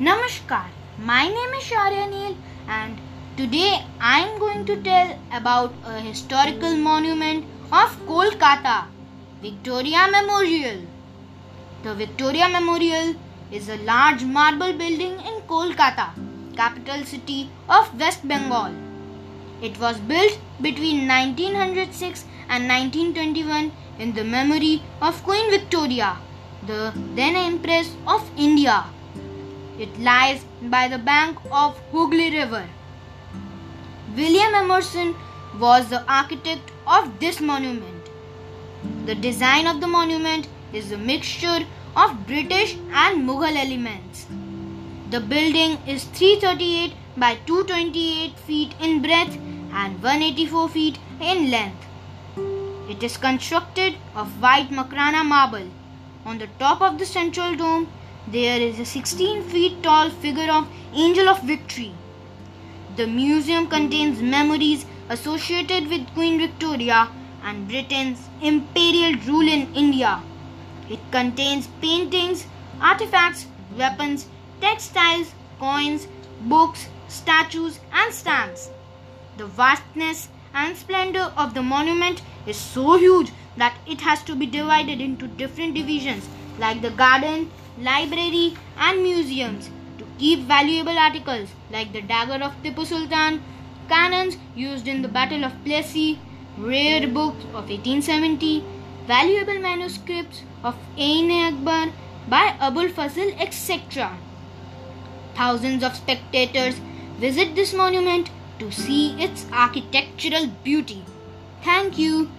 Namaskar, my name is Sharya Neil and today I am going to tell about a historical monument of Kolkata, Victoria Memorial. The Victoria Memorial is a large marble building in Kolkata, capital city of West Bengal. It was built between 1906 and 1921 in the memory of Queen Victoria, the then Empress of India. It lies by the bank of Hooghly River. William Emerson was the architect of this monument. The design of the monument is a mixture of British and Mughal elements. The building is 338 by 228 feet in breadth and 184 feet in length. It is constructed of white Makrana marble. On the top of the central dome there is a 16 feet tall figure of Angel of Victory. The museum contains memories associated with Queen Victoria and Britain's imperial rule in India. It contains paintings, artifacts, weapons, textiles, coins, books, statues, and stamps. The vastness and splendor of the monument is so huge that it has to be divided into different divisions like the garden, library, and museums to keep valuable articles like the dagger of Tipu Sultan, cannons used in the Battle of Plassey, rare books of 1870, valuable manuscripts of Ain Akbar by Abul Fazl, etc. Thousands of spectators visit this monument to see its architectural beauty. Thank you.